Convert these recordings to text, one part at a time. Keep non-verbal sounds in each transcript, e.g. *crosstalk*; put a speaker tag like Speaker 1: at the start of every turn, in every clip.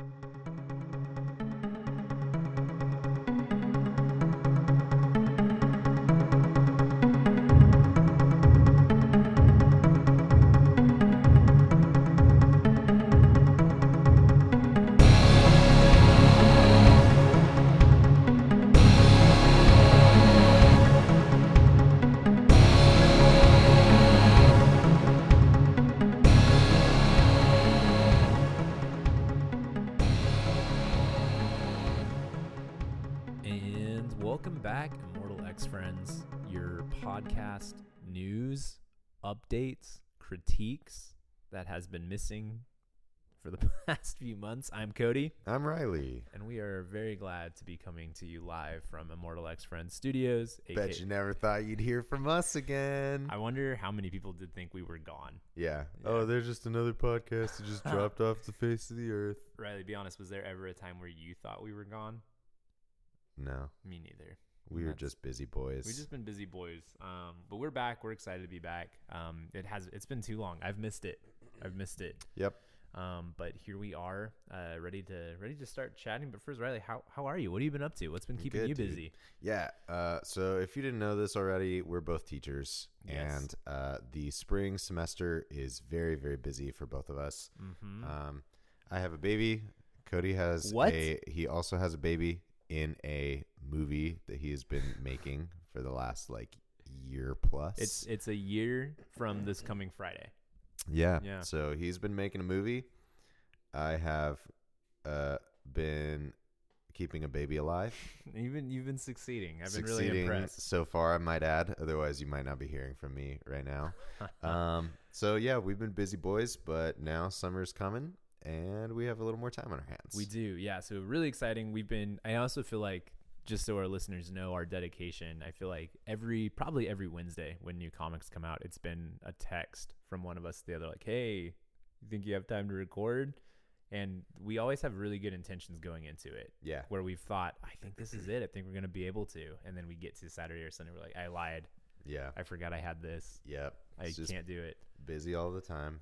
Speaker 1: And critiques that has been missing for the *laughs* past few months. I'm Cody,
Speaker 2: I'm Riley.
Speaker 1: and we are very glad to be coming to you live from Immortal X Friends Studios.
Speaker 2: Bet you never thought you'd hear from us again.
Speaker 1: I wonder how many people did think we were gone.
Speaker 2: yeah.
Speaker 1: Yeah.
Speaker 2: Oh, they're just another podcast that just *laughs* dropped off the face of the earth.
Speaker 1: Riley, be honest, was there ever a time where you thought we were gone?
Speaker 2: No,
Speaker 1: Me neither.
Speaker 2: We were
Speaker 1: That's-
Speaker 2: just busy boys.
Speaker 1: We've just been busy boys. Um, but we're back. We're excited to be back. Um, it has it's been too long. I've missed it. I've missed it.
Speaker 2: Yep.
Speaker 1: Um, but here we are, uh, ready to ready to start chatting. But first, Riley, how how are you? What have you been up to? What's been keeping
Speaker 2: Good,
Speaker 1: you
Speaker 2: dude.
Speaker 1: busy?
Speaker 2: Yeah. Uh, so if you didn't know this already, we're both teachers,
Speaker 1: Yes.
Speaker 2: and uh, the spring semester is very, very busy for both of us.
Speaker 1: Mm-hmm.
Speaker 2: Um, I have a baby. Cody has
Speaker 1: What?
Speaker 2: a. He also has a baby in a movie that he has been making for the last like year plus.
Speaker 1: it's it's a year from this coming Friday.
Speaker 2: Yeah.
Speaker 1: Yeah.
Speaker 2: So he's been making a movie. I have uh, been keeping a baby alive. *laughs*
Speaker 1: You've been you've been succeeding. I've been really impressed.
Speaker 2: so far, I might add. Otherwise, you might not be hearing from me right now. *laughs* um, so yeah, we've been busy boys, but now summer's coming, and we have a little more time on our hands.
Speaker 1: We do, yeah. So really exciting. We've been. I also feel like just so our listeners know our dedication. I feel like every probably every Wednesday when new comics come out, it's been a text from one of us to the other, like, "Hey, you think you have time to record?" And we always have really good intentions going into it.
Speaker 2: Yeah.
Speaker 1: Where we've thought, I think this is it. I think we're gonna be able to. And then we get to Saturday or Sunday, we're like, I lied.
Speaker 2: Yeah.
Speaker 1: I forgot I had this.
Speaker 2: Yep.
Speaker 1: I
Speaker 2: It's just
Speaker 1: can't do it.
Speaker 2: busy all the time.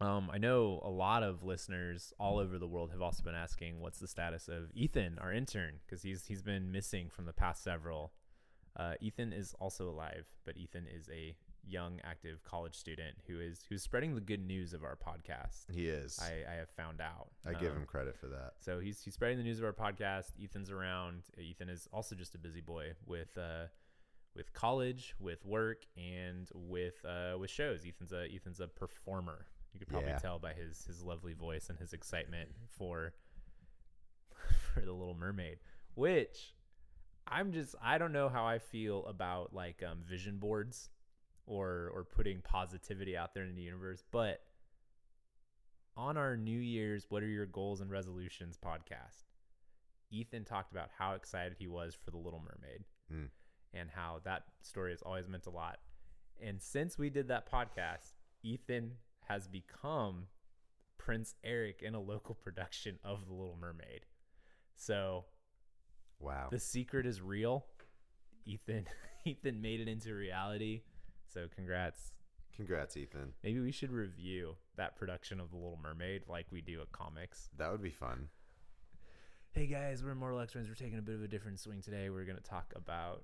Speaker 1: Um, I know a lot of listeners all over the world have also been asking what's the status of Ethan, our intern, because he's he's been missing from the past several. Uh, Ethan is also alive, but Ethan is a young, active college student who is who's spreading the good news of our podcast.
Speaker 2: He is. I,
Speaker 1: I, have found out.
Speaker 2: I give
Speaker 1: Um,
Speaker 2: him credit for that.
Speaker 1: so he's he's spreading the news of our podcast. Ethan's around. Ethan is also just a busy boy with uh with college, with work, and with uh with shows. Ethan's a Ethan's a performer. You could probably
Speaker 2: Yeah.
Speaker 1: tell by his his lovely voice and his excitement for *laughs* for the Little Mermaid, which I'm just I don't know how I feel about like um vision boards or or putting positivity out there in the universe, but on our New Year's What Are Your Goals and Resolutions podcast, Ethan talked about how excited he was for The Little Mermaid
Speaker 2: Mm.
Speaker 1: and how that story has always meant a lot. And since we did that podcast, Ethan has become Prince Eric in a local *laughs* production of The Little Mermaid. So
Speaker 2: Wow.
Speaker 1: the secret is real. Ethan *laughs* Ethan made it into reality. So congrats.
Speaker 2: Congrats, Ethan.
Speaker 1: Maybe we should review that production of The Little Mermaid like we do at comics.
Speaker 2: That would be fun.
Speaker 1: Hey guys, we're Immortal X Friends. We're taking a bit of a different swing today. We're going to talk about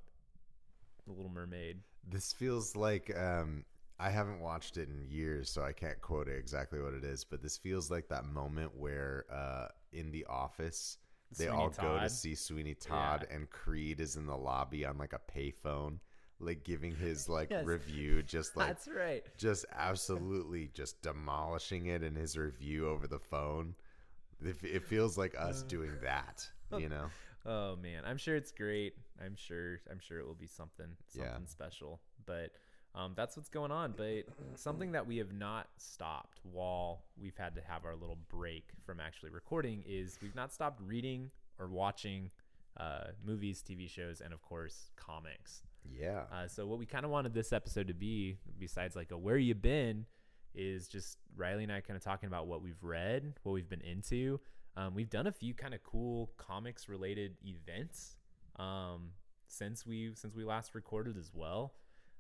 Speaker 1: The Little Mermaid.
Speaker 2: This feels like um, I haven't watched it in years, so I can't quote it exactly what it is. But this feels like that moment where uh, in the office they
Speaker 1: Sweeney
Speaker 2: all go to see Sweeney Todd, and Creed is in the lobby on like a payphone, like giving his *laughs* like
Speaker 1: Yes.
Speaker 2: review, just like
Speaker 1: That's right.
Speaker 2: just absolutely just demolishing it in his review over the phone. It, it feels like us doing that, you *laughs* know?
Speaker 1: Oh man, I'm sure it's great. I'm sure I'm sure it will be something something
Speaker 2: Yeah.
Speaker 1: special. But um, that's what's going on. But something that we have not stopped while we've had to have our little break from actually recording is we've not stopped reading or watching uh, movies, TV shows, and of course comics.
Speaker 2: Yeah.
Speaker 1: Uh, so what we kind of wanted this episode to be, besides like a where you been, is just Riley and I kind of talking about what we've read, what we've been into. Um, we've done a few kind of cool comics related events um, since we since we last recorded as well.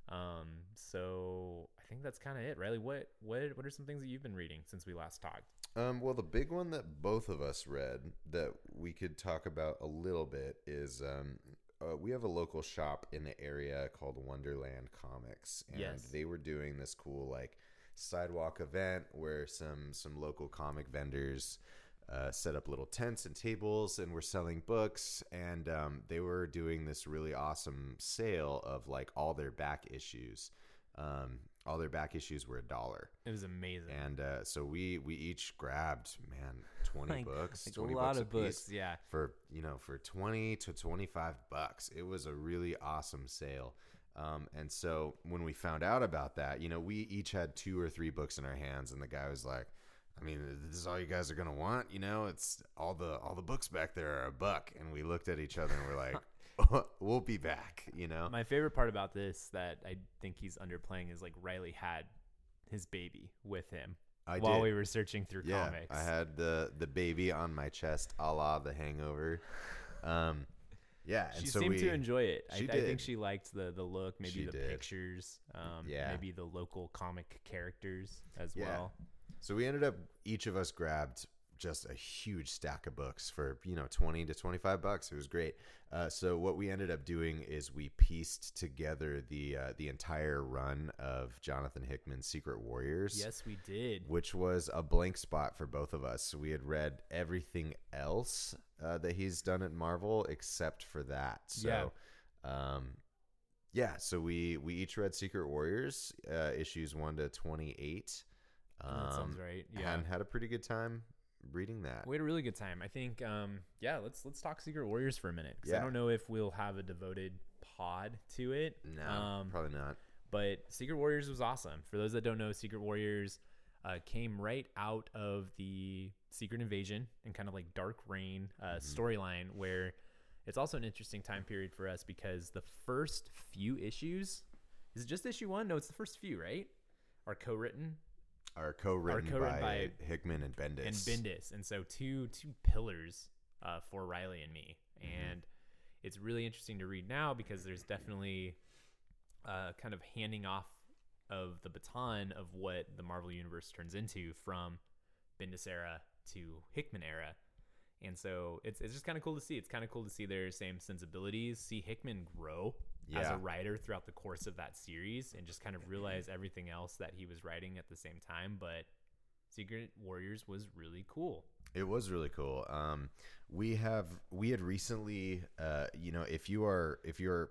Speaker 1: Um, so I think that's kind of it, Riley. What what what are some things that you've been reading since we last talked?
Speaker 2: Um, well, the big one that both of us read that we could talk about a little bit is um, uh, we have a local shop in the area called Wonderland Comics, and
Speaker 1: Yes.
Speaker 2: they were doing this cool like sidewalk event where some some local comic vendors uh, set up little tents and tables and were selling books, and um, they were doing this really awesome sale of like all their back issues. Um, all their back issues were a dollar.
Speaker 1: It was amazing.
Speaker 2: And uh, so we we each grabbed man twenty
Speaker 1: Like-
Speaker 2: books,
Speaker 1: like
Speaker 2: twenty
Speaker 1: a lot
Speaker 2: bucks
Speaker 1: of books. Yeah.
Speaker 2: for you know for twenty to twenty five bucks. It was a really awesome sale. Um, and so when we found out about that, you know, we each had two or three books in our hands, and the guy was like, "I mean, this is all you guys are gonna want, you know? It's all the all the books back there are a buck." And we looked at each other and we're like, *laughs* *laughs* "We'll be back," you know.
Speaker 1: My favorite part about this that I think he's underplaying is like Riley had his baby with him
Speaker 2: I
Speaker 1: while
Speaker 2: did.
Speaker 1: we were searching through
Speaker 2: yeah,
Speaker 1: comics.
Speaker 2: I had the the baby on my chest, a la The Hangover. Um, yeah, and
Speaker 1: she
Speaker 2: so
Speaker 1: seemed
Speaker 2: we,
Speaker 1: to enjoy it. I, I think she liked the the look, maybe
Speaker 2: She
Speaker 1: the
Speaker 2: did.
Speaker 1: pictures, um,
Speaker 2: Yeah.
Speaker 1: maybe the local comic characters as
Speaker 2: Yeah.
Speaker 1: well.
Speaker 2: So we ended up each of us grabbed just a huge stack of books for you know 20 to 25 bucks. It was great. Uh, so what we ended up doing is we pieced together the uh, the entire run of jonathan hickman's secret warriors
Speaker 1: Yes, we did.
Speaker 2: which was a blank spot for both of us. We had read everything else uh, that he's done at marvel except for that. So um yeah so we we each read secret warriors uh, issues 1 to 28
Speaker 1: that sounds
Speaker 2: um,
Speaker 1: right. Yeah.
Speaker 2: and had a pretty good time reading that.
Speaker 1: We had a really good time. I think, um, yeah. Let's let's talk Secret Warriors for a minute because
Speaker 2: Yeah.
Speaker 1: I don't know if we'll have a devoted pod to it.
Speaker 2: No,
Speaker 1: Um,
Speaker 2: probably not.
Speaker 1: but Secret Warriors was awesome. For those that don't know, Secret Warriors uh, came right out of the Secret Invasion and kind of like Dark Reign uh,
Speaker 2: Mm-hmm.
Speaker 1: storyline, where it's also an interesting time period for us because the first few issues is it just issue one? No, it's the first few, right? Are co-written
Speaker 2: Are co-written,
Speaker 1: co-written
Speaker 2: by,
Speaker 1: by-
Speaker 2: Hickman and Bendis.
Speaker 1: and Bendis, and so two two pillars uh, for Riley and me,
Speaker 2: Mm-hmm.
Speaker 1: and it's really interesting to read now because there's definitely uh, kind of handing off of the baton of what the Marvel universe turns into from Bendis era to Hickman era. And so it's, it's just kind of cool to see. It's kind of cool to see their same sensibilities, see Hickman grow as a writer throughout the course of that series, and just kind of realize everything else that he was writing at the same time. But Secret Warriors was really cool.
Speaker 2: It was really cool. Um, we have we had recently, uh, you know, if you are if you're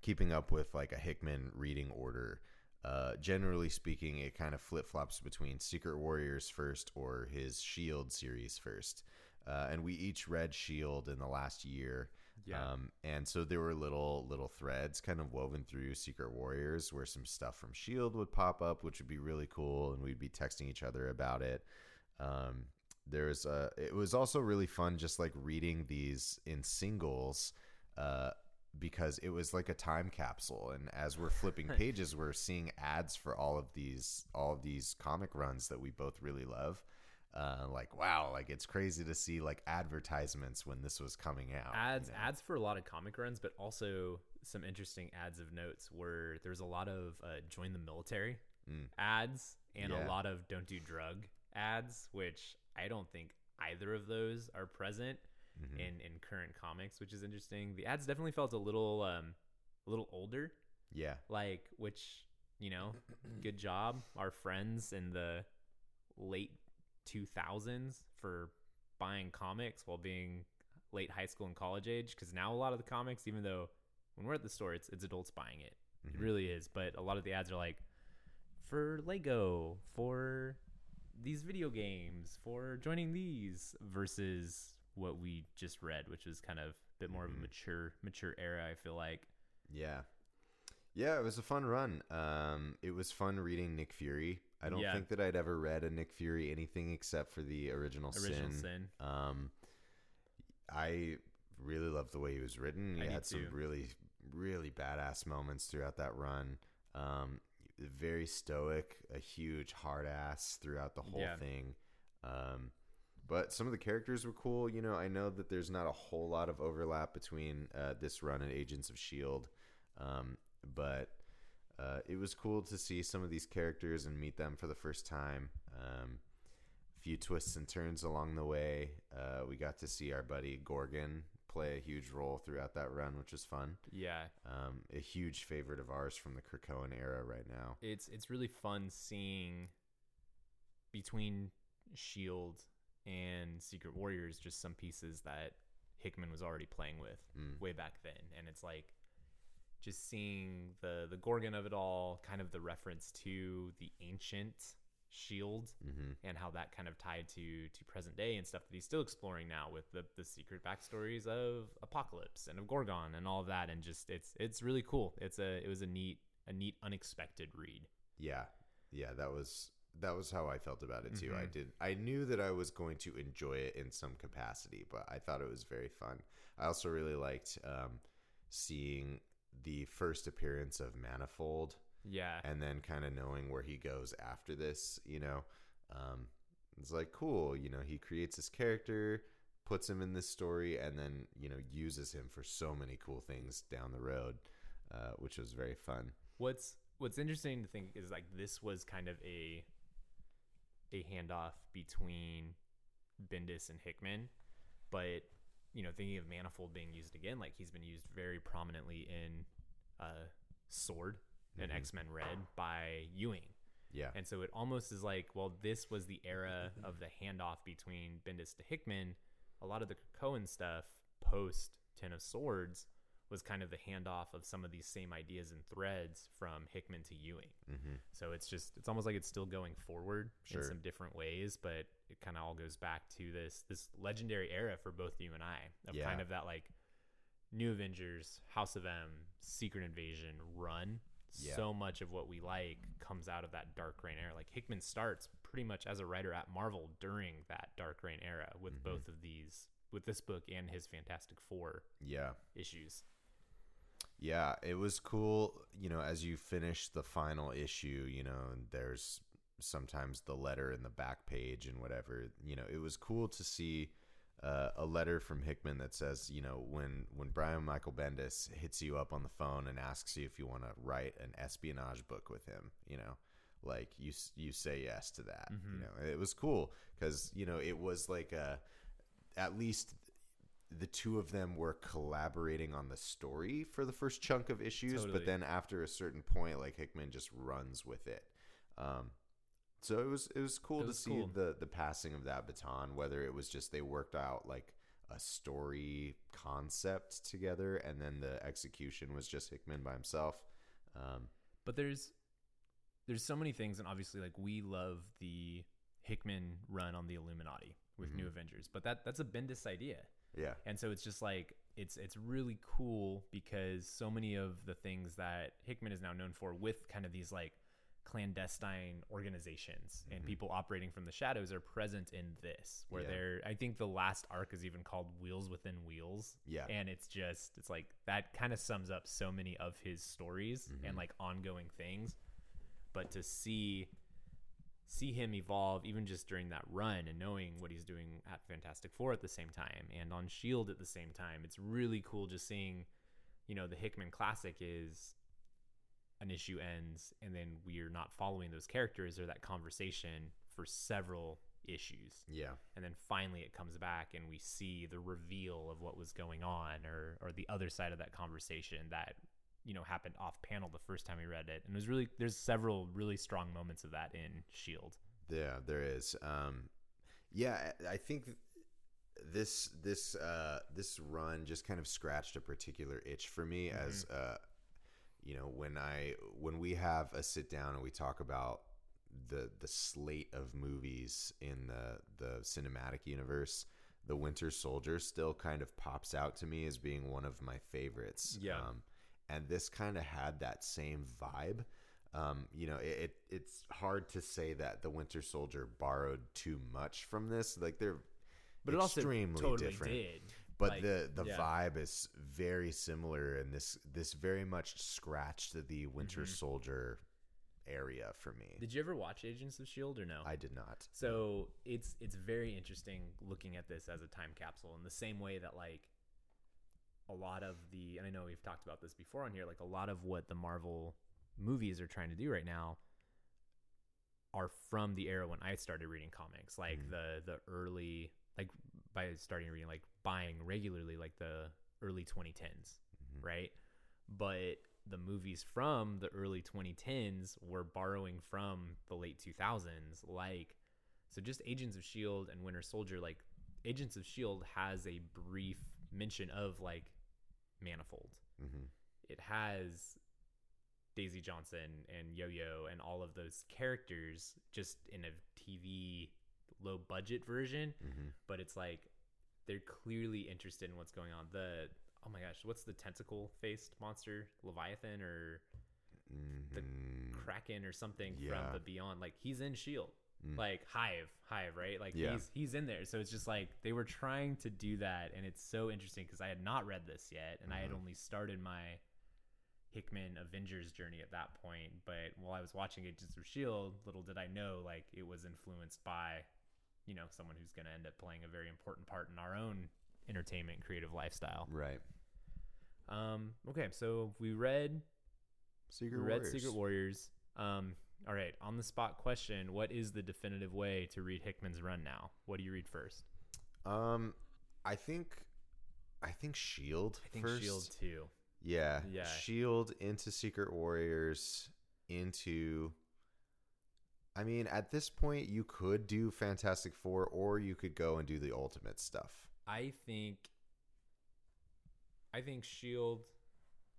Speaker 2: keeping up with like a Hickman reading order, uh, generally speaking, it kind of flip flops between Secret Warriors first or his Shield series first. Uh, and we each read Shield in the last year.
Speaker 1: Yeah.
Speaker 2: Um, and so there were little little threads kind of woven through Secret Warriors where some stuff from Shield would pop up, which would be really cool, and we'd be texting each other about it. Um, there's uh, it was also really fun just like reading these in singles, uh, because it was like a time capsule, and as we're flipping *laughs* pages, we're seeing ads for all of these all of these comic runs that we both really love. Uh, like wow, like it's crazy to see like advertisements when this was coming out. you
Speaker 1: ads
Speaker 2: know?
Speaker 1: ads for a lot of comic runs, but also some interesting ads of notes where there's a lot of uh, join the military
Speaker 2: Mm.
Speaker 1: ads and
Speaker 2: Yeah.
Speaker 1: a lot of don't do drug ads, which I don't think either of those are present
Speaker 2: Mhm.
Speaker 1: in in current comics, which is interesting. The ads definitely felt a little um a little older,
Speaker 2: Yeah.
Speaker 1: like which you know, good job our friends in the late 2000s for buying comics while being late high school and college age because now a lot of the comics even though when we're at the store it's it's adults buying it
Speaker 2: Mhm.
Speaker 1: it really is but a lot of the ads are like for lego for these video games for joining these versus what we just read which was kind of a bit more of
Speaker 2: Mhm.
Speaker 1: a mature mature era i feel like
Speaker 2: Yeah. Yeah, it was a fun run. Um, it was fun reading Nick Fury. I don't
Speaker 1: Yeah.
Speaker 2: think that I'd ever read a Nick Fury anything except for the original,
Speaker 1: original
Speaker 2: Sin.
Speaker 1: sin
Speaker 2: Um, I really loved the way he was written. He
Speaker 1: I
Speaker 2: had some really, really badass moments throughout that run. Um, very stoic, a huge hard ass throughout the whole
Speaker 1: Yeah.
Speaker 2: thing. Um, but some of the characters were cool. You know, I know that there's not a whole lot of overlap between uh, this run and Agents of Shield, um, but uh, it was cool to see some of these characters and meet them for the first time. Um, few twists and turns along the way. Uh, we got to see our buddy Gorgon play a huge role throughout that run, which was fun.
Speaker 1: Yeah,
Speaker 2: Um, a huge favorite of ours from the Krakoan era right now.
Speaker 1: it's it's really fun seeing between Shield and Secret Warriors just some pieces that Hickman was already playing with
Speaker 2: Mm.
Speaker 1: way back then, and it's like just seeing the the Gorgon of it all, kind of the reference to the ancient Shield
Speaker 2: hmm
Speaker 1: and how that kind of tied to to present day and stuff that he's still exploring now with the the secret backstories of Apocalypse and of Gorgon and all of that and just it's it's really cool. It's a it was a neat a neat unexpected read.
Speaker 2: Yeah, yeah, that was that was how I felt about it too. I
Speaker 1: Mhm.
Speaker 2: did. I knew that I was going to enjoy it in some capacity, but I thought it was very fun. I also really liked um, seeing the first appearance of Manifold,
Speaker 1: Yeah.
Speaker 2: and then kind of knowing where he goes after this. You know, um, it's like cool. You know, he creates his character, puts him in this story, and then you know uses him for so many cool things down the road, uh, which was very fun.
Speaker 1: What's what's interesting to think is like this was kind of a a handoff between Bendis and Hickman, but you know, thinking of Manifold being used again, like he's been used very prominently in uh, Sword and
Speaker 2: Mhm.
Speaker 1: X Men Red by Ewing.
Speaker 2: Yeah.
Speaker 1: And so it almost is like, well, this was the era of the handoff between Bendis to Hickman. A lot of the Krakoan stuff post Ten of Swords was kind of the handoff of some of these same ideas and threads from Hickman to Ewing.
Speaker 2: hmm
Speaker 1: So it's just it's almost like it's still going forward
Speaker 2: Sure.
Speaker 1: in some different ways, but it kind of all goes back to this this legendary era for both you and I of
Speaker 2: Yeah.
Speaker 1: kind of that like New Avengers, House of M, Secret Invasion run.
Speaker 2: Yeah.
Speaker 1: So much of what we like comes out of that Dark Reign era. Like Hickman starts pretty much as a writer at Marvel during that Dark Reign era with
Speaker 2: Mhm.
Speaker 1: both of these with this book and his Fantastic Four
Speaker 2: Yeah.
Speaker 1: issues.
Speaker 2: Yeah, it was cool. You know, as you finish the final issue, you know, and there's sometimes the letter in the back page and whatever. You know, it was cool to see uh, a letter from Hickman that says, you know, when when Brian Michael Bendis hits you up on the phone and asks you if you want to write an espionage book with him, you know, like you you say yes to that. You
Speaker 1: Mhm.
Speaker 2: know, it was cool because you know it was like a at least the two of them were collaborating on the story for the first chunk of issues,
Speaker 1: Totally.
Speaker 2: but then after a certain point, like Hickman just runs with it. Um, so it was it was cool
Speaker 1: It
Speaker 2: to see
Speaker 1: cool.
Speaker 2: the the passing of that baton. Whether it was just they worked out like a story concept together, and then the execution was just Hickman by himself. Um,
Speaker 1: but there's there's so many things and obviously like we love the hickman run on the illuminati with new
Speaker 2: Mhm.
Speaker 1: avengers but that that's a bendis idea
Speaker 2: yeah,
Speaker 1: and so it's just like it's it's really cool because so many of the things that hickman is now known for with kind of these like clandestine organizations and
Speaker 2: Mhm.
Speaker 1: people operating from the shadows are present in this where
Speaker 2: Yeah.
Speaker 1: they're i think the last arc is even called wheels within wheels
Speaker 2: yeah,
Speaker 1: and it's just it's like that kind of sums up so many of his stories
Speaker 2: Mhm.
Speaker 1: and like ongoing things but to see see him evolve even just during that run and knowing what he's doing at fantastic four at the same time and on shield at the same time it's really cool just seeing you know the hickman classic is an issue ends and then we're not following those characters or that conversation for several issues.
Speaker 2: Yeah,
Speaker 1: and then finally it comes back and we see the reveal of what was going on or or the other side of that conversation that you know happened off panel the first time we read it. And it was really there's several really strong moments of that in shield
Speaker 2: Yeah, there is. Um, yeah, I think this this uh, this run just kind of scratched a particular itch for me as uh, you know when I when we have a sit down and we talk about the the slate of movies in the the cinematic universe. The Winter Soldier still kind of pops out to me as being one of my favorites.
Speaker 1: Yeah.
Speaker 2: Um, and this kind of had that same vibe. Um, you know, it, it it's hard to say that the Winter Soldier borrowed too much from this. Like they're
Speaker 1: but it also
Speaker 2: extremely
Speaker 1: totally
Speaker 2: different.
Speaker 1: did
Speaker 2: But
Speaker 1: Like,
Speaker 2: the the
Speaker 1: yeah.
Speaker 2: vibe is very similar, and this this very much scratched the Winter
Speaker 1: Mhm.
Speaker 2: Soldier area for me.
Speaker 1: did you ever watch agents of shield or no
Speaker 2: I did not.
Speaker 1: So it's it's very interesting looking at this as a time capsule in the same way that like a lot of the and I know we've talked about this before on here, like a lot of what the Marvel movies are trying to do right now are from the era when I started reading comics, like
Speaker 2: Mhm.
Speaker 1: the the early like by starting reading like buying regularly like the early 2010s,
Speaker 2: Mhm.
Speaker 1: right? But the movies from the early 2010s were borrowing from the late 2000s like so just Agents of Shield and Winter Soldier like Agents of Shield has a brief mention of like Manifold.
Speaker 2: Mhm.
Speaker 1: It has Daisy Johnson and Yo-Yo and all of those characters just in a TV low budget version,
Speaker 2: Mhm.
Speaker 1: but it's like they're clearly interested in what's going on. The oh my gosh, what's the tentacle faced monster? Leviathan or
Speaker 2: Mhm.
Speaker 1: Kraken or something
Speaker 2: Yeah.
Speaker 1: from the Beyond? Like he's in Shield.
Speaker 2: Mm.
Speaker 1: Like Hive, Hive, right? Like
Speaker 2: Yeah.
Speaker 1: he's he's in there. So it's just like they were trying to do that and it's so interesting because I had not read this yet and I had
Speaker 2: Mhm.
Speaker 1: only started my Hickman Avengers journey at that point. But while I was watching Agents of Shield, little did I know like it was influenced by, you know, someone who's going to end up playing a very important part in our own entertainment creative lifestyle.
Speaker 2: Right.
Speaker 1: Um, okay, so we read
Speaker 2: Secret
Speaker 1: we read
Speaker 2: Warriors.
Speaker 1: Secret Warriors. Um, all right, on the spot question: What is the definitive way to read Hickman's run now? What do you read first?
Speaker 2: Um, I think, I think Shield.
Speaker 1: I think
Speaker 2: first.
Speaker 1: Shield too.
Speaker 2: Yeah.
Speaker 1: Yeah.
Speaker 2: Shield into Secret Warriors into. I mean, at this point, you could do Fantastic Four, or you could go and do the Ultimate stuff.
Speaker 1: I think. I think Shield,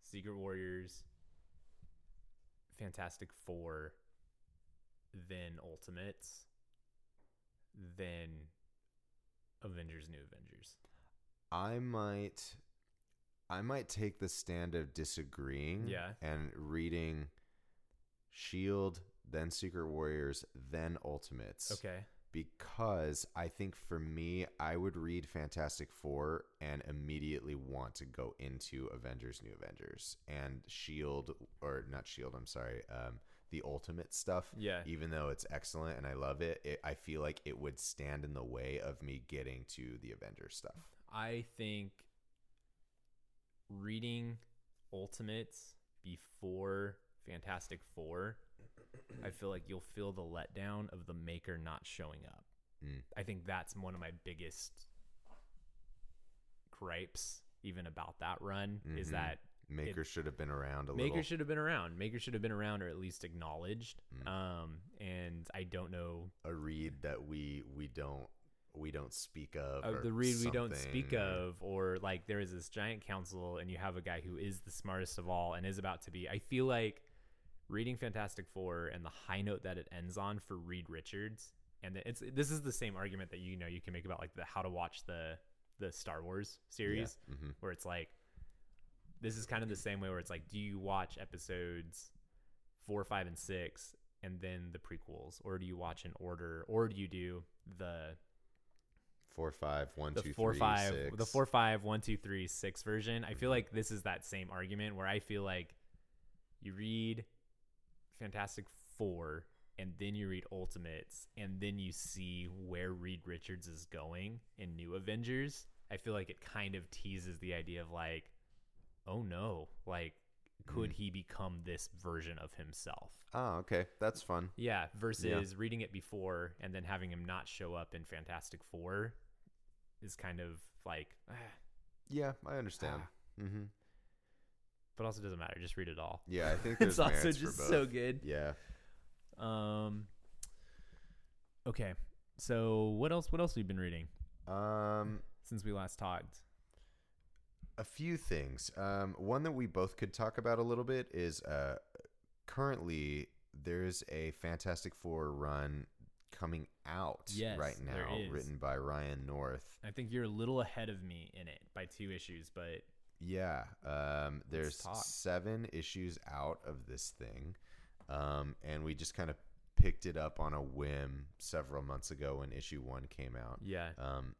Speaker 1: Secret Warriors, Fantastic Four, then Ultimates, then Avengers, New Avengers.
Speaker 2: I might, I might take the stand of disagreeing.
Speaker 1: Yeah.
Speaker 2: And reading Shield, then Secret Warriors, then Ultimates.
Speaker 1: Okay.
Speaker 2: because I think for me, I would read Fantastic Four and immediately want to go into Avengers, New Avengers, and Shield, or not Shield. I'm sorry, um, the Ultimate stuff.
Speaker 1: Yeah.
Speaker 2: Even though it's excellent and I love it, it, I feel like it would stand in the way of me getting to the Avengers stuff.
Speaker 1: I think reading Ultimates before Fantastic Four, I feel like you'll feel the letdown of the maker not showing up.
Speaker 2: Mm.
Speaker 1: I think that's one of my biggest gripes, even about that run, is
Speaker 2: Mhm.
Speaker 1: that
Speaker 2: Maker should have been around a
Speaker 1: Maker
Speaker 2: little.
Speaker 1: should have been around. Maker should have been around or at least acknowledged.
Speaker 2: Mm.
Speaker 1: Um, and I don't know
Speaker 2: a read that we we don't we don't speak of. or
Speaker 1: the read we don't speak of or like there is this giant council and you have a guy who is the smartest of all and is about to be i feel like reading fantastic four and the high note that it ends on for reed richards and it's this is the same argument that you know you can make about like the how to watch the the star wars series
Speaker 2: Yeah. Mhm.
Speaker 1: where it's like this is kind of the same way where it's like do you watch episodes four five and six and then the prequels or do you watch in order or do you do the
Speaker 2: Four five one
Speaker 1: the
Speaker 2: two
Speaker 1: four
Speaker 2: three,
Speaker 1: five the four five one two three six version i feel
Speaker 2: Mhm.
Speaker 1: like this is that same argument where i feel like you read fantastic four and then you read ultimates and then you see where reed richards is going in new avengers i feel like it kind of teases the idea of like oh no like could
Speaker 2: Mm.
Speaker 1: he become this version of himself
Speaker 2: Oh, okay, that's fun.
Speaker 1: yeah versus reading it before and then having him not show up in fantastic four is kind of like ah,
Speaker 2: Yeah, I understand.
Speaker 1: Ah.
Speaker 2: hmm
Speaker 1: but also doesn't matter. Just read it all.
Speaker 2: Yeah, I think *laughs*
Speaker 1: it's also just so good.
Speaker 2: Yeah.
Speaker 1: Um. Okay, so what else? What else have you been reading
Speaker 2: Um,
Speaker 1: since we last talked?
Speaker 2: a few things. Um, one that we both could talk about a little bit is uh, currently there's a Fantastic Four run coming out
Speaker 1: Yes,
Speaker 2: right now, written by Ryan North.
Speaker 1: I think you're a little ahead of me in it by two issues, but
Speaker 2: Yeah, um, there's seven issues out of this thing, um, and we just kind of picked it up on a whim several months ago when issue one came out.
Speaker 1: yeah,
Speaker 2: Um,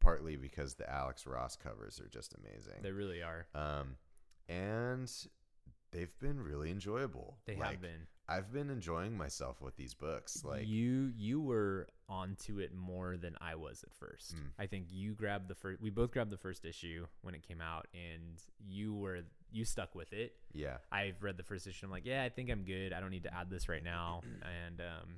Speaker 2: partly because the Alex Ross covers are just amazing.
Speaker 1: they really are.
Speaker 2: um, and they've been really enjoyable.
Speaker 1: They
Speaker 2: Like,
Speaker 1: have been.
Speaker 2: I've been enjoying myself with these books. Like,
Speaker 1: you, you were onto it more than I was at first.
Speaker 2: Mm.
Speaker 1: I think you grabbed the first. We both grabbed the first issue when it came out, and you were you stuck with it.
Speaker 2: yeah,
Speaker 1: I've read the first issue. I'm like, yeah, I think I'm good. I don't need to add this right now. *clears throat* And um,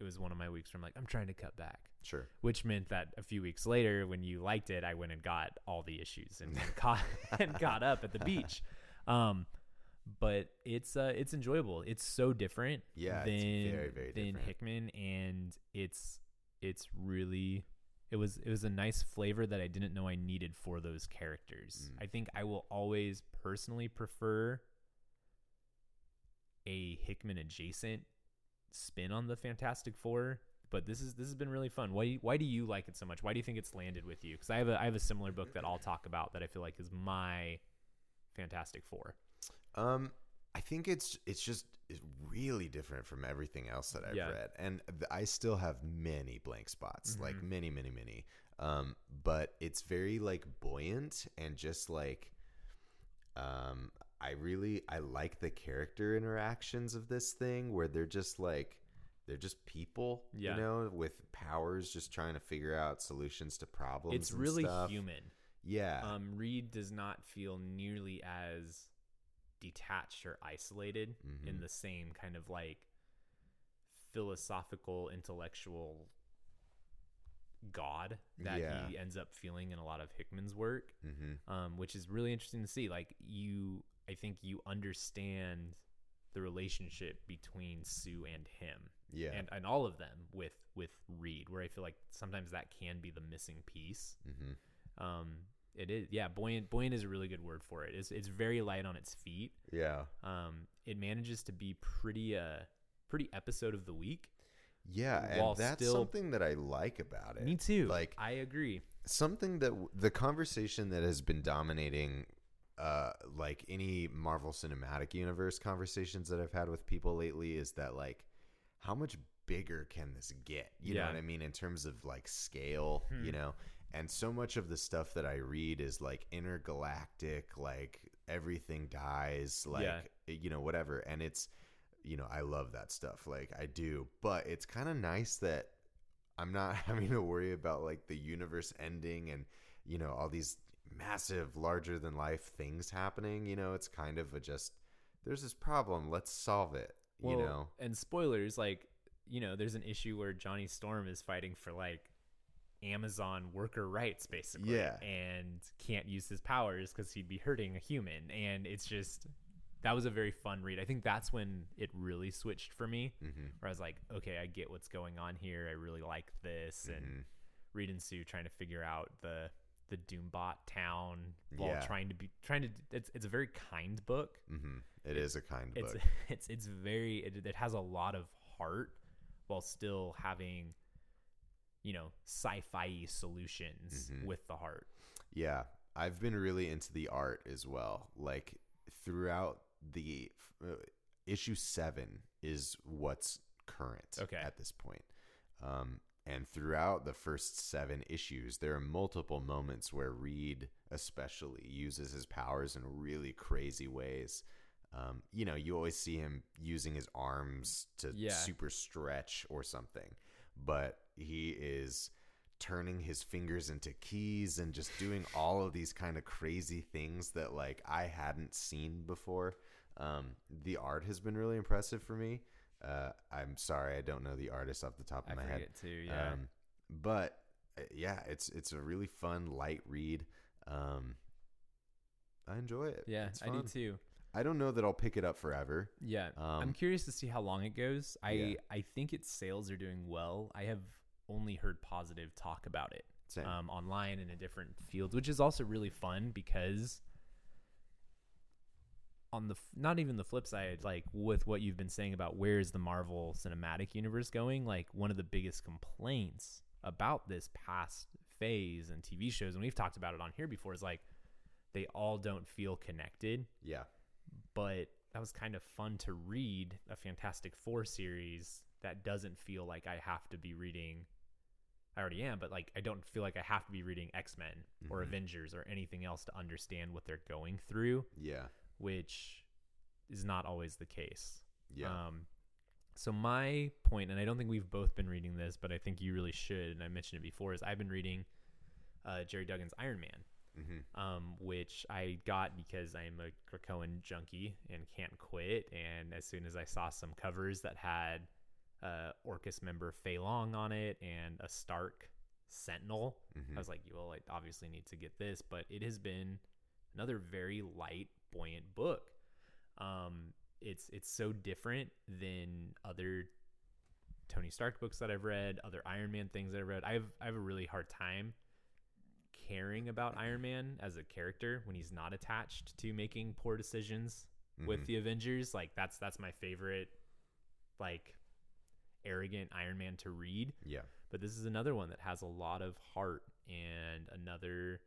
Speaker 1: it was one of my weeks where I'm like, I'm trying to cut back.
Speaker 2: Sure.
Speaker 1: Which meant that a few weeks later, when you liked it, I went and got all the issues and, and caught and got up at the beach. Um, but it's uh, it's enjoyable. It's so different.
Speaker 2: Yeah,
Speaker 1: than,
Speaker 2: it's very, very
Speaker 1: than
Speaker 2: different.
Speaker 1: Hickman, and it's it's really it was it was a nice flavor that I didn't know I needed for those characters.
Speaker 2: Mm.
Speaker 1: I think I will always personally prefer a Hickman adjacent spin on the Fantastic Four. But this is this has been really fun. Why why do you like it so much? Why do you think it's landed with you? Because I have a I have a similar book that I'll talk about that I feel like is my Fantastic Four.
Speaker 2: Um, I think it's it's just it's really different from everything else that I've
Speaker 1: Yeah.
Speaker 2: read, and th- I still have many blank spots, like
Speaker 1: Mhm.
Speaker 2: many, many, many. Um, but it's very like buoyant and just like, um, I really I like the character interactions of this thing where they're just like they're just people,
Speaker 1: Yeah.
Speaker 2: you know, with powers, just trying to figure out solutions to problems.
Speaker 1: It's really
Speaker 2: stuff.
Speaker 1: human.
Speaker 2: Yeah,
Speaker 1: Um, Reed does not feel nearly as detached or isolated in
Speaker 2: Mhm.
Speaker 1: the same kind of like philosophical, intellectual god that
Speaker 2: Yeah.
Speaker 1: he ends up feeling in a lot of Hickman's work,
Speaker 2: hmm
Speaker 1: um, which is really interesting to see. Like you, I think you understand the relationship between Sue and him,
Speaker 2: yeah,
Speaker 1: and and all of them with with Reed, where I feel like sometimes that can be the missing piece.
Speaker 2: hmm
Speaker 1: Um, it is, yeah. Buoyant, buoyant is a really good word for it. It's it's very light on its feet.
Speaker 2: yeah.
Speaker 1: Um, it manages to be pretty uh pretty episode of the week.
Speaker 2: Yeah, and that's something that I like about it.
Speaker 1: Me too.
Speaker 2: Like
Speaker 1: I agree.
Speaker 2: something that w- the conversation that has been dominating uh like any Marvel Cinematic Universe conversations that I've had with people lately is that like how much bigger can this get? You know what I mean in terms of like scale,
Speaker 1: Hmm.
Speaker 2: you know? And so much of the stuff that I read is like intergalactic, like everything dies, like
Speaker 1: Yeah.
Speaker 2: you know whatever and it's you know, I love that stuff. Like I do, but it's kind of nice that I'm not *laughs* having to worry about like the universe ending and you know all these massive, larger than life things happening. You know, it's kind of a just there's this problem, let's solve it.
Speaker 1: Well,
Speaker 2: you know,
Speaker 1: and spoilers, like you know, there's an issue where Johnny Storm is fighting for like Amazon worker rights, basically,
Speaker 2: Yeah.
Speaker 1: and can't use his powers because he'd be hurting a human, and it's just that was a very fun read. I think that's when it really switched for me,
Speaker 2: hmm
Speaker 1: where I was like, okay, I get what's going on here. I really like this, and
Speaker 2: hmm
Speaker 1: Reed and Sue trying to figure out the the Doombot town while
Speaker 2: Yeah.
Speaker 1: trying to be trying to. It's it's a very kind book.
Speaker 2: hmm It is a kind
Speaker 1: It's
Speaker 2: book. *laughs*
Speaker 1: it's it's very it, it has a lot of heart while still having you know sci-fi solutions
Speaker 2: Mhm.
Speaker 1: with the heart.
Speaker 2: Yeah, I've been really into the art as well. Like throughout the uh, issue seven is what's current
Speaker 1: Okay.
Speaker 2: at this point. Um, and throughout the first seven issues, there are multiple moments where Reed, especially, uses his powers in really crazy ways. Um, you know, you always see him using his arms to
Speaker 1: Yeah.
Speaker 2: super stretch or something, but he is turning his fingers into keys and just doing all of these kind of crazy things that like I hadn't seen before. Um, the art has been really impressive for me. Uh, I'm sorry, I don't know the artist off the top of
Speaker 1: I
Speaker 2: my head.
Speaker 1: too. Yeah.
Speaker 2: Um, but uh, yeah, it's it's a really fun light read. Um, I enjoy it.
Speaker 1: yeah, I do too.
Speaker 2: I don't know that I'll pick it up forever.
Speaker 1: Yeah. I'm
Speaker 2: Um,
Speaker 1: curious to see how long it goes. I
Speaker 2: Yeah.
Speaker 1: I think its sales are doing well. I have only heard positive talk about it. Um, online and in different fields, which is also really fun because on the f- not even the flip side, like with what you've been saying about where is the Marvel Cinematic Universe going, like one of the biggest complaints about this past phase and TV shows, and we've talked about it on here before, is like they all don't feel connected
Speaker 2: yeah.
Speaker 1: but that was kind of fun to read a Fantastic Four series that doesn't feel like I have to be reading. I already am, but like I don't feel like I have to be reading X Men or
Speaker 2: Mhm.
Speaker 1: Avengers or anything else to understand what they're going through,
Speaker 2: Yeah.
Speaker 1: which is not always the case.
Speaker 2: Yeah.
Speaker 1: Um, so my point, and I don't think we've both been reading this, but I think you really should, and I mentioned it before, is I've been reading uh, Gerry Duggan's Iron Man
Speaker 2: hmm
Speaker 1: um, which I got because I'm a Krakoan junkie and can't quit. And as soon as I saw some covers that had uh, Orchis member Feilong on it and a Stark Sentinel.
Speaker 2: Mhm.
Speaker 1: I was like, well, I obviously need to get this, but it has been another very light, buoyant book. Um, it's it's so different than other Tony Stark books that I've read, other Iron Man things that I've read. I have I have a really hard time caring about Iron Man as a character when he's not attached to making poor decisions with
Speaker 2: Mhm.
Speaker 1: the Avengers. Like that's that's my favorite like arrogant Iron Man to read.
Speaker 2: yeah,
Speaker 1: But this is another one that has a lot of heart and another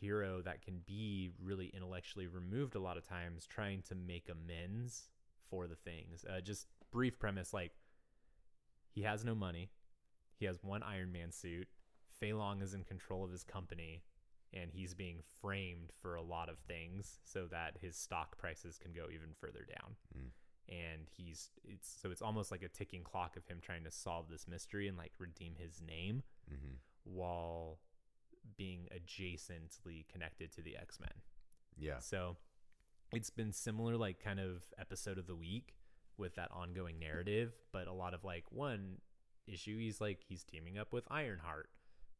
Speaker 1: hero that can be really intellectually removed a lot of times trying to make amends for the things. Uh, just brief premise like he has no money. He has one Iron Man suit. Feilong is in control of his company and he's being framed for a lot of things so that his stock prices can go even further down.
Speaker 2: Mm.
Speaker 1: And he's it's so it's almost like a ticking clock of him trying to solve this mystery and like redeem his name
Speaker 2: hmm
Speaker 1: while being adjacently connected to the X-Men.
Speaker 2: yeah,
Speaker 1: So it's been similar, like kind of episode of the week with that ongoing narrative, but a lot of like one issue, he's like he's teaming up with Ironheart.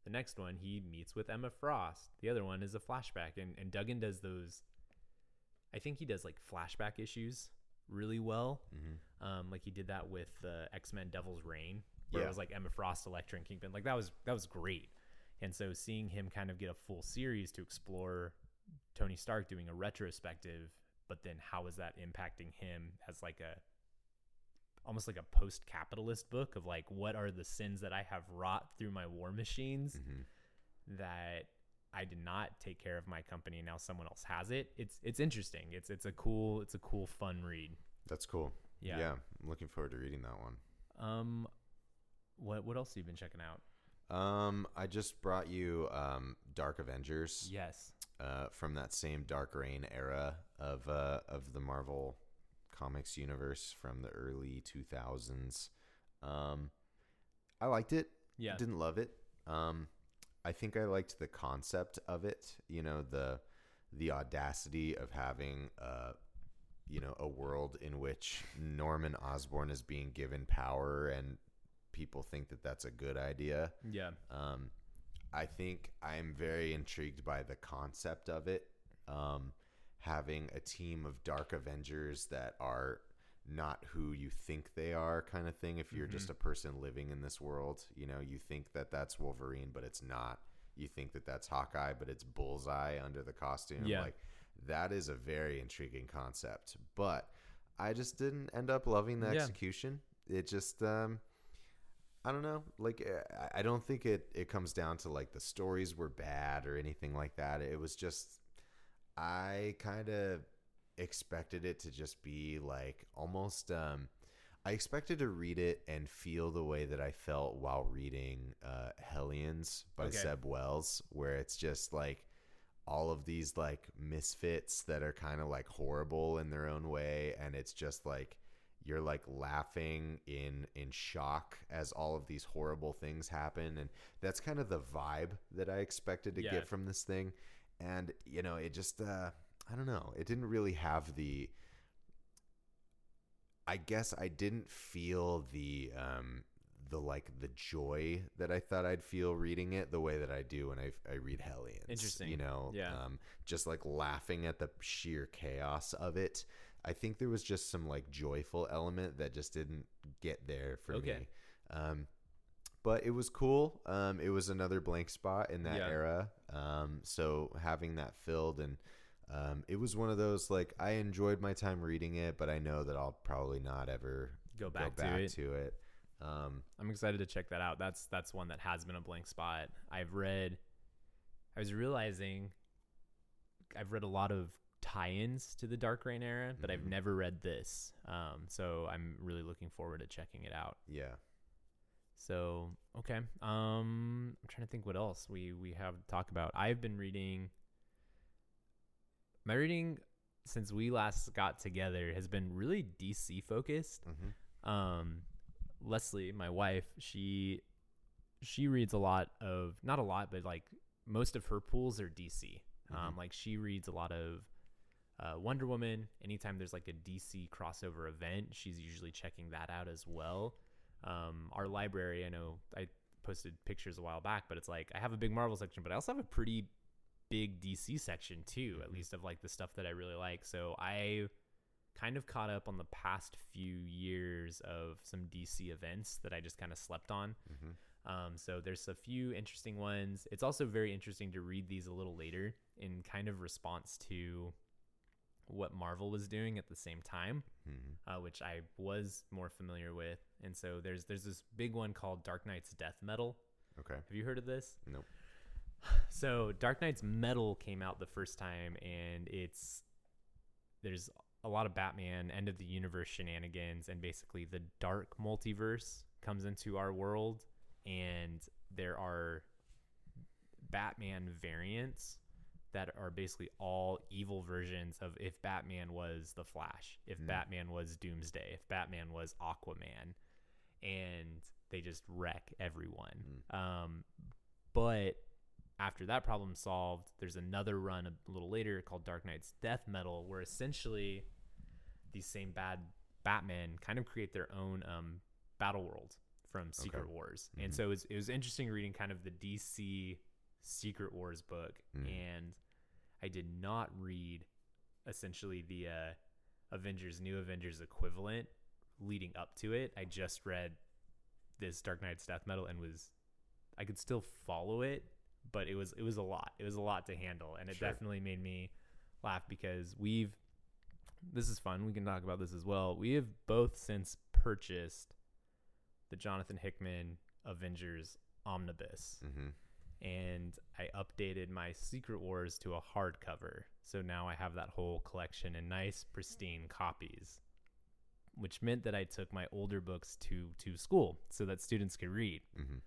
Speaker 1: The next one, he meets with Emma Frost. The other one is a flashback, and and Duggan does those. I think he does like flashback issues really well.
Speaker 2: hmm
Speaker 1: Um, like he did that with the X Men Devil's Reign, where
Speaker 2: Yeah.
Speaker 1: it was like Emma Frost, Elektra, and Kingpin. Like that was that was great. And so seeing him kind of get a full series to explore Tony Stark doing a retrospective, but then how is that impacting him as like a almost like a post-capitalist book of like what are the sins that I have wrought through my war machines
Speaker 2: hmm
Speaker 1: that I did not take care of my company and now someone else has it. It's it's interesting. It's it's a cool it's a cool fun read.
Speaker 2: that's cool.
Speaker 1: Yeah.
Speaker 2: yeah, I'm looking forward to reading that one.
Speaker 1: Um, what what else have you been checking out?
Speaker 2: Um, I just brought you um, Dark Avengers
Speaker 1: Yes.
Speaker 2: uh, from that same Dark Reign era of uh, of the Marvel comics universe from the early 2000s. Um, I liked it.
Speaker 1: Yeah.
Speaker 2: Didn't love it. Um, I think I liked the concept of it. You know the the audacity of having uh, you know a world in which Norman Osborn is being given power and people think that that's a good idea.
Speaker 1: Yeah.
Speaker 2: Um, I think I'm very intrigued by the concept of it. Um, having a team of Dark Avengers that are not who you think they are, kind of thing. If you're just a person living in this world, you know, you think that that's Wolverine, but it's not. You think that that's Hawkeye, but it's Bullseye under the costume.
Speaker 1: Yeah.
Speaker 2: Like, that is a very intriguing concept. But I just didn't end up loving the
Speaker 1: Yeah.
Speaker 2: execution. It just, um, I don't know. Like, I- I don't think it it comes down to like the stories were bad or anything like that. It was just, I kind of expected it to just be like almost. um I expected to read it and feel the way that I felt while reading uh, Hellions by
Speaker 1: Okay.
Speaker 2: Zeb Wells, where it's just like all of these like misfits that are kind of like horrible in their own way, and it's just like you're like laughing in in shock as all of these horrible things happen and that's kind of the vibe that i expected to
Speaker 1: Yeah.
Speaker 2: get from this thing and you know it just uh i don't know it didn't really have the i guess i didn't feel the um the like the joy that I thought I'd feel reading it the way that I do when I, I read Hellions.
Speaker 1: Interesting.
Speaker 2: You know,
Speaker 1: Yeah.
Speaker 2: um, just like laughing at the sheer chaos of it. I think there was just some like joyful element that just didn't get there for
Speaker 1: Okay.
Speaker 2: me. Um, but it was cool. Um, it was another blank spot in that
Speaker 1: Yeah.
Speaker 2: era. Um, so having that filled and um, it was one of those like I enjoyed my time reading it, but I know that I'll probably not ever
Speaker 1: Go back,
Speaker 2: go back
Speaker 1: to it.
Speaker 2: to it. Um,
Speaker 1: I'm excited to check that out. That's that's one that has been a blank spot. I've read. I was realizing. I've read a lot of tie-ins to the Dark Reign era, but I've
Speaker 2: Mhm.
Speaker 1: never read this. Um, so I'm really looking forward to checking it out.
Speaker 2: yeah.
Speaker 1: So okay, um, I'm trying to think what else we we have to talk about. I've been reading. My reading since we last got together has been really DC focused.
Speaker 2: hmm
Speaker 1: Um, Leslie, my wife, she she reads a lot of not a lot, but like most of her pools are DC. Um,
Speaker 2: Mhm.
Speaker 1: like she reads a lot of uh, Wonder Woman. Anytime there's like a DC crossover event, she's usually checking that out as well. Um, our library, I know I posted pictures a while back, but it's like I have a big Marvel section, but I also have a pretty big DC section too, at
Speaker 2: Mhm.
Speaker 1: least of like the stuff that I really like. So I kind of caught up on the past few years of some DC events that I just kind of slept on.
Speaker 2: Mhm.
Speaker 1: Um, so there's a few interesting ones. It's also very interesting to read these a little later in kind of response to what Marvel was doing at the same time,
Speaker 2: Mhm.
Speaker 1: uh, which I was more familiar with. And so there's there's this big one called Dark Nights Death Metal.
Speaker 2: Okay.
Speaker 1: Have you heard of this?
Speaker 2: Nope.
Speaker 1: So Dark Nights Metal came out the first time, and it's there's a lot of Batman end of the universe shenanigans, and basically the dark multiverse comes into our world, and there are Batman variants that are basically all evil versions of if Batman was the Flash, if
Speaker 2: Mm.
Speaker 1: Batman was Doomsday, if Batman was Aquaman, and they just wreck everyone. Um, but after that problem solved, there's another run a little later called Dark Nights Death Metal, where essentially these same bad Batmen kind of create their own um, battle world from Secret
Speaker 2: Okay.
Speaker 1: Wars, and
Speaker 2: Mhm.
Speaker 1: so it was, it was interesting reading kind of the DC Secret Wars book,
Speaker 2: Mm.
Speaker 1: and I did not read essentially the uh, Avengers New Avengers equivalent leading up to it. I just read this Dark Nights Death Metal and was I could still follow it, but it was it was a lot. It was a lot to handle, and it
Speaker 2: Sure.
Speaker 1: definitely made me laugh because we've this is fun. We can talk about this as well. We have both since purchased the Jonathan Hickman Avengers Omnibus
Speaker 2: Mhm.
Speaker 1: and I updated my Secret Wars to a hardcover. So now I have that whole collection in nice, pristine copies, which meant that I took my older books to to school so that students could read.
Speaker 2: Mhm.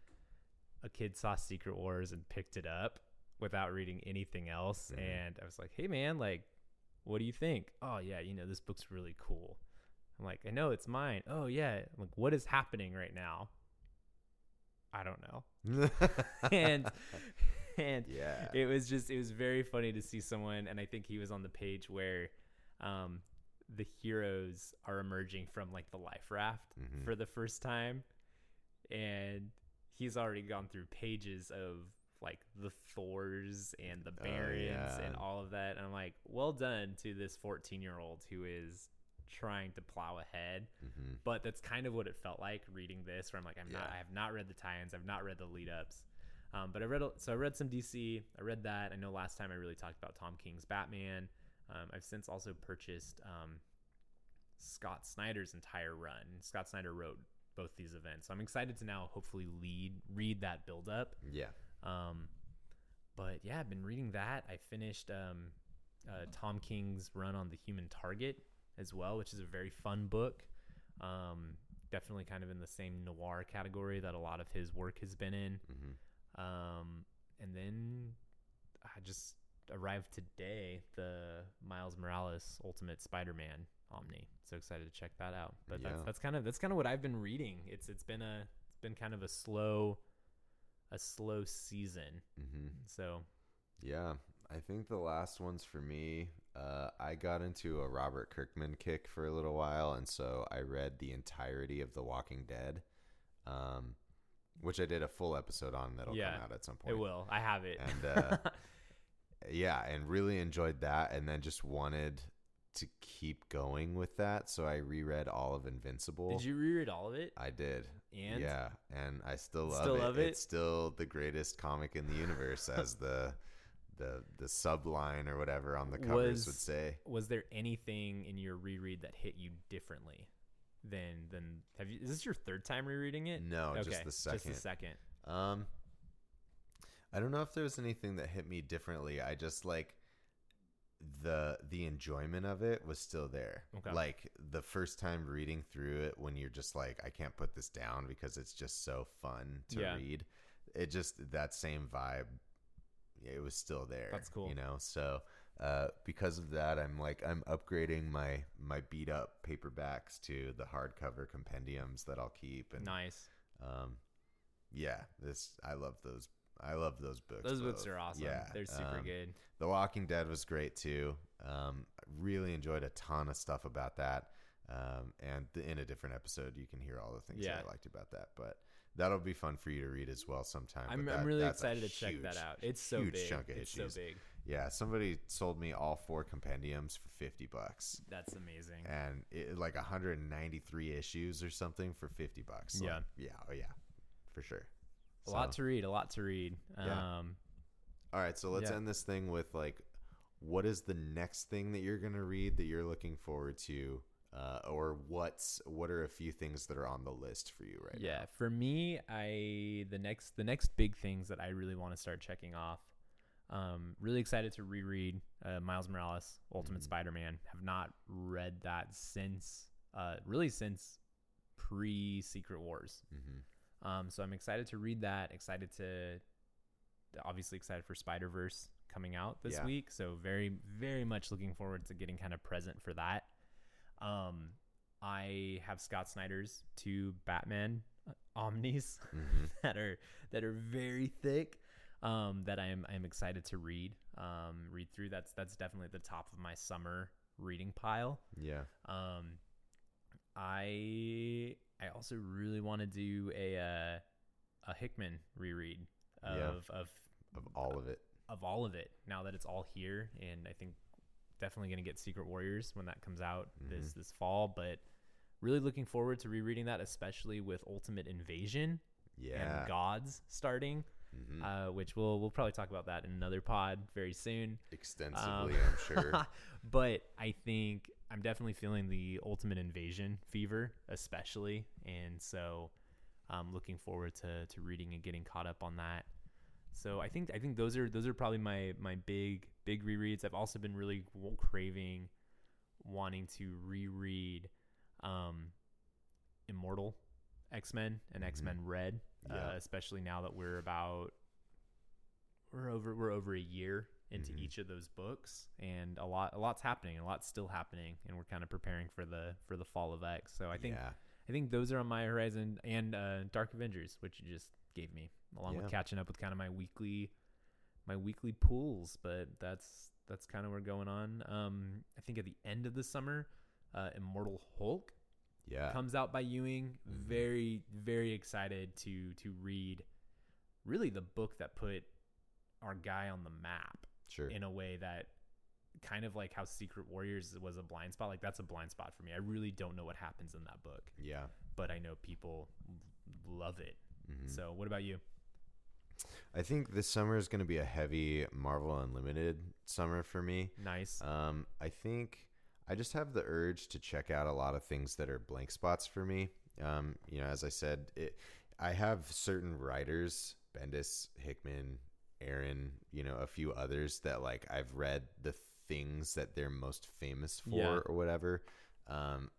Speaker 1: A kid saw Secret Wars and picked it up without reading anything else,
Speaker 2: Mhm.
Speaker 1: and I was like, "Hey, man, like, what do you think?" "Oh yeah, you know this book's really cool." I'm like, "I know it's mine." "Oh yeah." I'm like, "What is happening right now?" I don't know. *laughs* and and
Speaker 2: yeah.
Speaker 1: it was just it was very funny to see someone and i think he was on the page where um the heroes are emerging from like the life raft
Speaker 2: Mhm.
Speaker 1: for the first time and he's already gone through pages of like the thors and the
Speaker 2: Oh,
Speaker 1: barons and all of that and i'm like well done to this 14 year old who is trying to plow ahead.
Speaker 2: Mhm.
Speaker 1: but that's kind of what it felt like reading this where i'm like i'm not i have not read the tie-ins i've not read the lead ups um, but i read so i read some dc i read that. I know last time i really talked about tom king's batman. Um, i've since also purchased um, scott snyder's entire run. Scott snyder wrote both these events so i'm excited to now hopefully lead read that build up
Speaker 2: Yeah.
Speaker 1: um, but yeah, I've been reading that. I finished um, uh, Tom King's run on the Human Target as well, which is a very fun book. Um, definitely kind of in the same noir category that a lot of his work has been in.
Speaker 2: Mhm.
Speaker 1: Um, and then I just arrived today the Miles Morales Ultimate Spider-Man Omni. So excited to check that out. But that's
Speaker 2: Yeah.
Speaker 1: that's kind of that's kind of what I've been reading. It's it's been a it's been kind of a slow a slow season.
Speaker 2: Mhm.
Speaker 1: So
Speaker 2: Yeah, I think the last ones for me, uh, I got into a Robert Kirkman kick for a little while, and so I read the entirety of The Walking Dead, um, which I did a full episode on that'll
Speaker 1: Yeah,
Speaker 2: come out at some point.
Speaker 1: it will. I have it.
Speaker 2: And *laughs* uh, yeah, and really enjoyed that, and then just wanted to keep going with that, so I reread all of Invincible.
Speaker 1: Did you reread all of it?
Speaker 2: I did.
Speaker 1: And
Speaker 2: yeah, and I still love
Speaker 1: Still
Speaker 2: it.
Speaker 1: love it?
Speaker 2: It's still the greatest comic in the universe, as *laughs* the the the subline or whatever on the covers would say.
Speaker 1: was there anything in your reread that hit you differently than than have you? Is this your third time rereading it?
Speaker 2: No,
Speaker 1: okay,
Speaker 2: just the second.
Speaker 1: Just the second.
Speaker 2: Um, I don't know if there was anything that hit me differently. I just like the the enjoyment of it was still there.
Speaker 1: Okay.
Speaker 2: Like the first time reading through it, when you're just like, I can't put this down because it's just so fun to
Speaker 1: Yeah.
Speaker 2: read. It just that same vibe. It was still there.
Speaker 1: That's cool.
Speaker 2: You know, so uh, because of that, I'm like I'm upgrading my my beat up paperbacks to the hardcover compendiums that I'll keep and
Speaker 1: Nice.
Speaker 2: um, yeah, this I love those I love those books.
Speaker 1: Those books
Speaker 2: both.
Speaker 1: are awesome.
Speaker 2: Yeah,
Speaker 1: They're super
Speaker 2: um,
Speaker 1: good.
Speaker 2: The Walking Dead was great too. Um, I really enjoyed a ton of stuff about that. Um, and th- in a different episode, you can hear all the things
Speaker 1: Yeah.
Speaker 2: that I liked about that. But that'll be fun for you to read as well sometime.
Speaker 1: I'm,
Speaker 2: But
Speaker 1: I'm really excited to check that out. It's so
Speaker 2: huge
Speaker 1: big.
Speaker 2: chunk of
Speaker 1: it's
Speaker 2: issues.
Speaker 1: so big.
Speaker 2: Yeah, somebody sold me all four compendiums for fifty bucks,
Speaker 1: That's amazing.
Speaker 2: and it, like 193 issues or something for 50 bucks.
Speaker 1: Yeah.
Speaker 2: Like, yeah, oh yeah, for sure.
Speaker 1: A lot to read. A lot to read.
Speaker 2: Yeah.
Speaker 1: Um,
Speaker 2: All right, so let's
Speaker 1: Yeah.
Speaker 2: end this thing with like, what is the next thing that you're gonna read that you're looking forward to, uh, or what's what are a few things that are on the list for you right now?
Speaker 1: yeah. For me, I the next the next big things that I really want to start checking off. Um, really excited to reread uh, Miles Morales Ultimate
Speaker 2: Mhm.
Speaker 1: Spider-Man. Have not read that since uh, really since pre Secret Wars.
Speaker 2: Mm-hmm.
Speaker 1: Um, so I'm excited to read that. Excited to, obviously excited for Spider Verse coming out this
Speaker 2: Yeah.
Speaker 1: week. So very, very much looking forward to getting kind of present for that. Um, I have Scott Snyder's two Batman uh, omnis *laughs*
Speaker 2: Mm-hmm.
Speaker 1: that are that are very thick. Um, that I am I am excited to read. Um, read through. That's that's definitely at the top of my summer reading pile.
Speaker 2: Yeah.
Speaker 1: Um, I I also really want to do a uh, a Hickman reread of,
Speaker 2: Yeah.
Speaker 1: of
Speaker 2: Of all of it.
Speaker 1: of all of it. Now that it's all here, and I think definitely gonna get Secret Warriors when that comes out this
Speaker 2: Mhm.
Speaker 1: this fall. But really looking forward to rereading that, especially with Ultimate Invasion
Speaker 2: Yeah.
Speaker 1: and Gods starting,
Speaker 2: Mhm.
Speaker 1: uh, which we'll we'll probably talk about that in another pod very soon.
Speaker 2: Extensively,
Speaker 1: Um,
Speaker 2: I'm sure. *laughs*
Speaker 1: but I think I'm definitely feeling the ultimate invasion fever, especially, and so I'm looking forward to to reading and getting caught up on that. So I think I think those are those are probably my my big big rereads. I've also been really craving wanting to reread um, Immortal X Men and
Speaker 2: Mhm.
Speaker 1: X Men Red,
Speaker 2: Yeah.
Speaker 1: uh, especially now that we're about we're over we're over a year into
Speaker 2: Mhm.
Speaker 1: each of those books, and a lot a lot's happening, a lot's still happening, and we're kind of preparing for the for the fall of X. So I think
Speaker 2: yeah.
Speaker 1: I think those are on my horizon, and uh, Dark Avengers, which you just gave me, along
Speaker 2: Yeah.
Speaker 1: with catching up with kind of my weekly my weekly pools. But that's that's kind of where we're going on. Um, I think at the end of the summer, uh, Immortal Hulk
Speaker 2: Yeah.
Speaker 1: comes out by Ewing.
Speaker 2: Mhm.
Speaker 1: Very very excited to to read. Really, the book that put our guy on the map
Speaker 2: Sure.
Speaker 1: in a way that kind of like how Secret Warriors was a blind spot. Like that's a blind spot for me. I really don't know what happens in that book,
Speaker 2: yeah.
Speaker 1: but I know people love it.
Speaker 2: Mhm.
Speaker 1: So, what about you?
Speaker 2: I think this summer is going to be a heavy Marvel Unlimited summer for me.
Speaker 1: Nice.
Speaker 2: Um, I think I just have the urge to check out a lot of things that are blank spots for me. Um, you know, as I said, it, I have certain writers, Bendis, Hickman, Aaron, you know, a few others that like I've read the things that they're most famous for
Speaker 1: Yeah.
Speaker 2: or whatever. Um,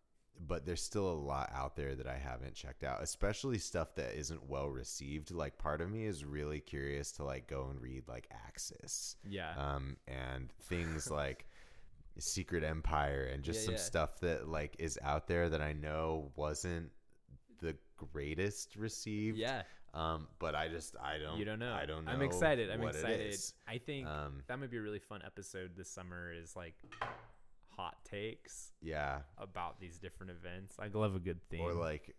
Speaker 2: but there's still a lot out there that I haven't checked out, especially stuff that isn't well received. Like part of me is really curious to like go and read like Axis
Speaker 1: yeah.
Speaker 2: um, and things *laughs* like Secret Empire and just
Speaker 1: Yeah,
Speaker 2: some
Speaker 1: yeah.
Speaker 2: stuff that like is out there that I know wasn't the greatest received.
Speaker 1: yeah.
Speaker 2: Um, but I just I don't
Speaker 1: You don't know.
Speaker 2: I don't know.
Speaker 1: I'm excited. I'm excited. I think
Speaker 2: Um,
Speaker 1: that might be a really fun episode this summer. Is like hot takes
Speaker 2: yeah,
Speaker 1: about these different events. I love a good theme.
Speaker 2: or like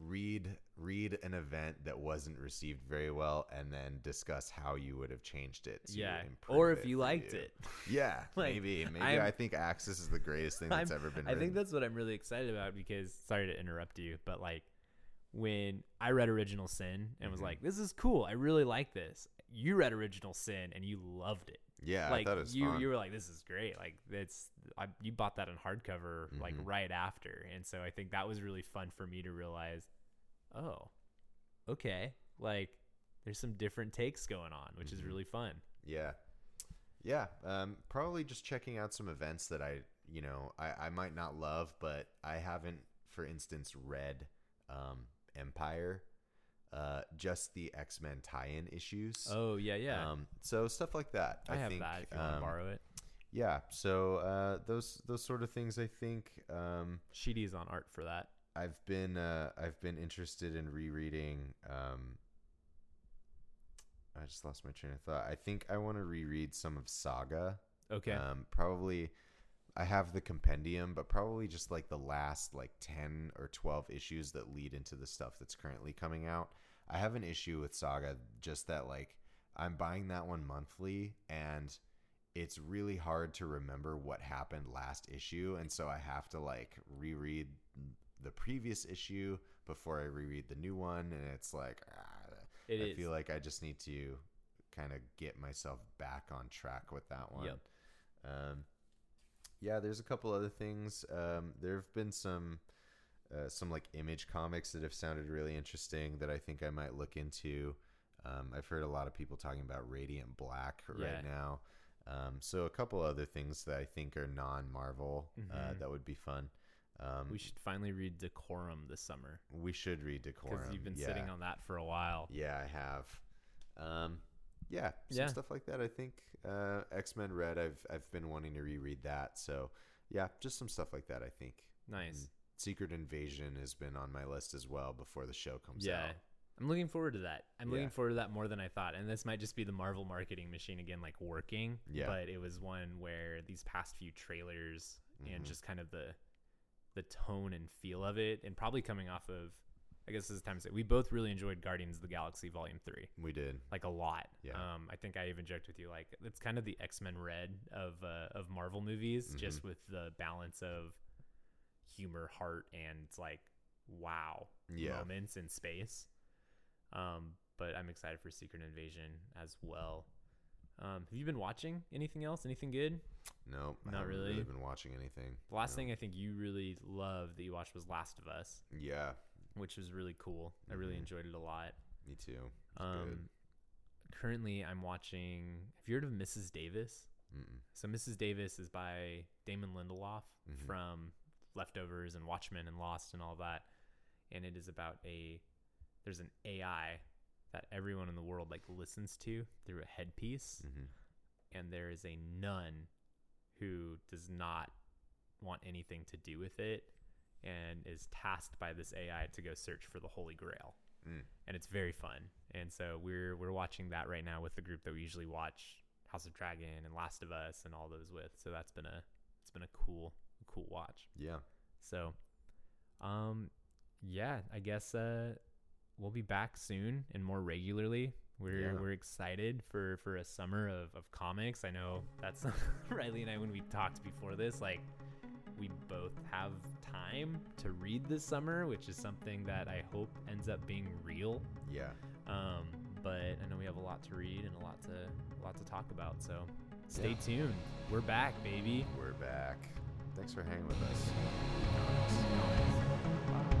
Speaker 2: read read an event that wasn't received very well and then discuss how you would have changed it. To
Speaker 1: yeah.
Speaker 2: improve
Speaker 1: Or if you liked
Speaker 2: you.
Speaker 1: it. *laughs*
Speaker 2: Yeah, *laughs*
Speaker 1: Like,
Speaker 2: maybe maybe
Speaker 1: I'm-
Speaker 2: I think Axis is the greatest thing that's
Speaker 1: I'm-
Speaker 2: ever been.
Speaker 1: I think that's what I'm really excited about because sorry to interrupt you, but like when I read Original Sin and was
Speaker 2: Mhm.
Speaker 1: like, "This is cool. I really like this." You read Original Sin and you loved it.
Speaker 2: yeah.
Speaker 1: like
Speaker 2: I thought it was
Speaker 1: you,
Speaker 2: fun.
Speaker 1: you were like, "This is great." Like it's I, you bought that in hardcover like
Speaker 2: Mhm.
Speaker 1: right after, and so I think that was really fun for me to realize. Oh, okay. Like there's some different takes going on, which is
Speaker 2: Mhm.
Speaker 1: really fun.
Speaker 2: Yeah. Yeah. Um, probably just checking out some events that I, you know, I, I might not love, but I haven't, for instance, read um, Empyre, uh, just the X Men tie in issues.
Speaker 1: Oh yeah, yeah.
Speaker 2: Um, so stuff like that.
Speaker 1: I, have
Speaker 2: think,
Speaker 1: that if you want to
Speaker 2: um,
Speaker 1: borrow it.
Speaker 2: Yeah. So uh, those those sort of things. I think um,
Speaker 1: Sheedy's on art for that.
Speaker 2: I've been uh, I've been interested in rereading um, I just lost my train of thought. I think I want to reread some of Saga.
Speaker 1: Okay.
Speaker 2: Um, probably I have the compendium, but probably just like the last like 10 or 12 issues that lead into the stuff that's currently coming out. I have an issue with Saga just that like I'm buying that one monthly and it's really hard to remember what happened last issue and so I have to like reread the previous issue before I reread the new one and it's like ah,
Speaker 1: It
Speaker 2: I
Speaker 1: is.
Speaker 2: feel like I just need to kind of get myself back on track with that one.
Speaker 1: Yep.
Speaker 2: Um, yeah, there's a couple other things. Um, there have been some uh, some like image comics that have sounded really interesting that I think I might look into. Um, I've heard a lot of people talking about Radiant Black
Speaker 1: Yeah.
Speaker 2: right now. Um, so a couple other things that I think are non-Marvel uh,
Speaker 1: Mhm.
Speaker 2: that would be fun. Um,
Speaker 1: we should finally read Decorum this summer
Speaker 2: we should read Decorum
Speaker 1: because
Speaker 2: Decorum.
Speaker 1: you've been
Speaker 2: yeah.
Speaker 1: sitting on that for a while.
Speaker 2: Yeah, I have. Um, yeah, some
Speaker 1: Yeah.
Speaker 2: stuff like that. I think uh, X Men Red. I've I've been wanting to reread that. So yeah, just some stuff like that. I think.
Speaker 1: Nice.
Speaker 2: Mm. Secret Invasion has been on my list as well before the show comes
Speaker 1: Yeah.
Speaker 2: out.
Speaker 1: I'm looking forward to that. I'm
Speaker 2: Yeah.
Speaker 1: looking forward to that more than I thought. And this might just be the Marvel marketing machine again, like working.
Speaker 2: Yeah.
Speaker 1: But it was one where these past few trailers and
Speaker 2: Mhm.
Speaker 1: just kind of the the tone and feel of it, and probably coming off of, I guess this is time to say, we both really enjoyed Guardians of the Galaxy Volume Three,
Speaker 2: We did.
Speaker 1: like a lot.
Speaker 2: Yeah.
Speaker 1: Um, I think I even joked with you, like it's kind of the X Men Red of uh, of Marvel movies, just
Speaker 2: Mm-hmm.
Speaker 1: with the balance of humor, heart, and like wow
Speaker 2: Yeah.
Speaker 1: moments in space. Um, but I'm excited for Secret Invasion as well. Um, have you been watching anything else? Anything good?
Speaker 2: No, I
Speaker 1: Not
Speaker 2: haven't
Speaker 1: really.
Speaker 2: been watching anything.
Speaker 1: The last
Speaker 2: No.
Speaker 1: thing I think you really loved that you watched was Last of Us,
Speaker 2: Yeah,
Speaker 1: which was really cool. I really
Speaker 2: Mhm.
Speaker 1: enjoyed it a lot.
Speaker 2: me too. It's
Speaker 1: Um, currently, I'm watching. Have you heard of Mrs. Davis?
Speaker 2: Mm-mm.
Speaker 1: So Mrs. Davis is by Damon Lindelof
Speaker 2: Mhm.
Speaker 1: from Leftovers and Watchmen and Lost and all that. And it is about a there's an AI that everyone in the world like listens to through a headpiece
Speaker 2: Mhm.
Speaker 1: and there is a nun who does not want anything to do with it and is tasked by this AI to go search for the Holy Grail.
Speaker 2: Mm.
Speaker 1: And it's very fun. And so we're we're watching that right now with the group that we usually watch House of Dragon and Last of Us and all those with. So that's been a it's been a cool cool watch.
Speaker 2: Yeah.
Speaker 1: So um yeah, I guess uh we'll be back soon and more regularly. We're
Speaker 2: Yeah.
Speaker 1: we're excited for for a summer of, of comics. I know that's *laughs* Riley and I when we talked before this, like we both have time to read this summer, which is something that I hope ends up being real.
Speaker 2: Yeah.
Speaker 1: Um, but I know we have a lot to read and a lot to a lot to talk about. So stay
Speaker 2: Yeah.
Speaker 1: tuned. We're back, baby.
Speaker 2: We're back. Thanks for hanging with us.
Speaker 1: Comics, comics.